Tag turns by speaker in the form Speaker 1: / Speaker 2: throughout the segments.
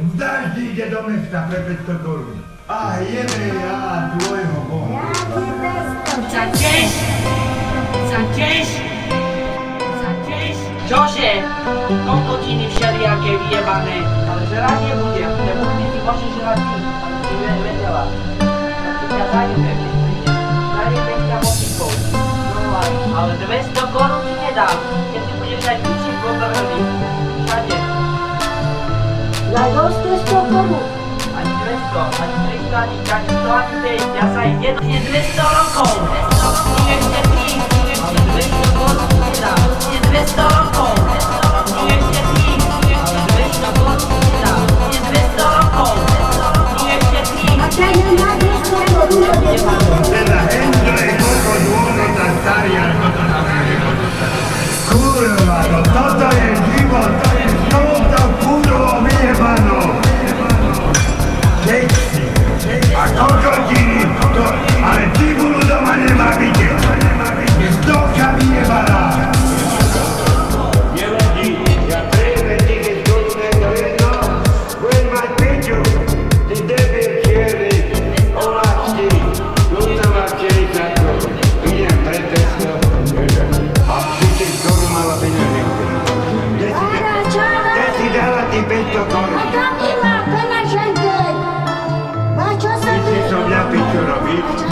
Speaker 1: V daždi ide do mesta pre 500 korún. A jebe ja tvojho boha.
Speaker 2: Chceš? Chceš? Chceš? Čože? Kokotiny všelijaké vyjebané. Ale žrať nebudem, lebo ty si môžeš žrať ty. Ale ty ve- vedela. Ja ti ťa zajebem. Zajebem ťa motikou. No ale, ale 200 korún ti nedám. La Radosne z pokoru. Al prędko, al
Speaker 3: prędko, al tak al
Speaker 2: ani tej, ja
Speaker 1: zajdę, nie zmysł rąką.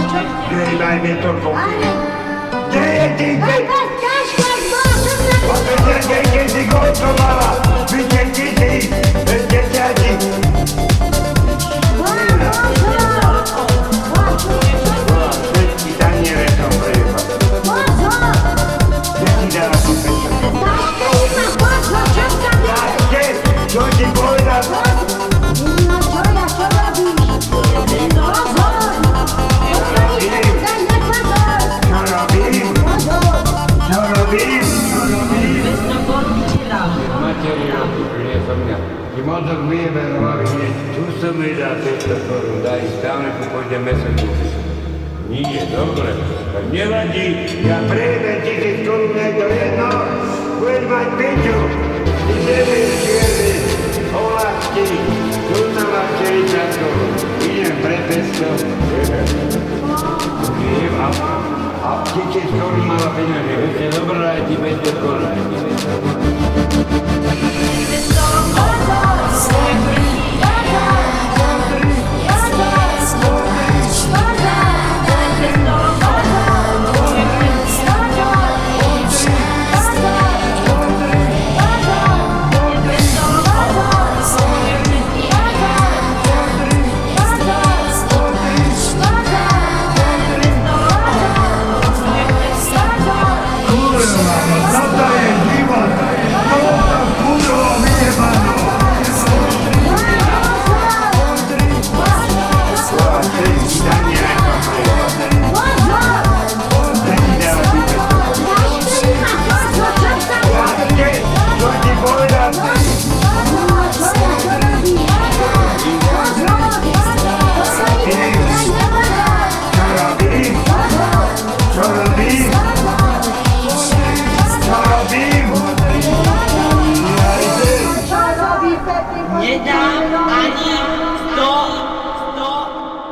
Speaker 1: Robiť. Kde daj mi toľko. Mozog do hlavy hneď. Tu som mi dal 500 korún, daj tam, tu pôjde meso kúpiť. Nie, dobre. Tak nevadí, ja prejmem tisíc korún, je to jedno. Budeš mať piču. Debil čierny. Oláčky. Tu sa má 40 korún. Idem pre 500. Idem a, a tisíc korún mala peňaženka. Dobre, aj ti 500 korún. Olha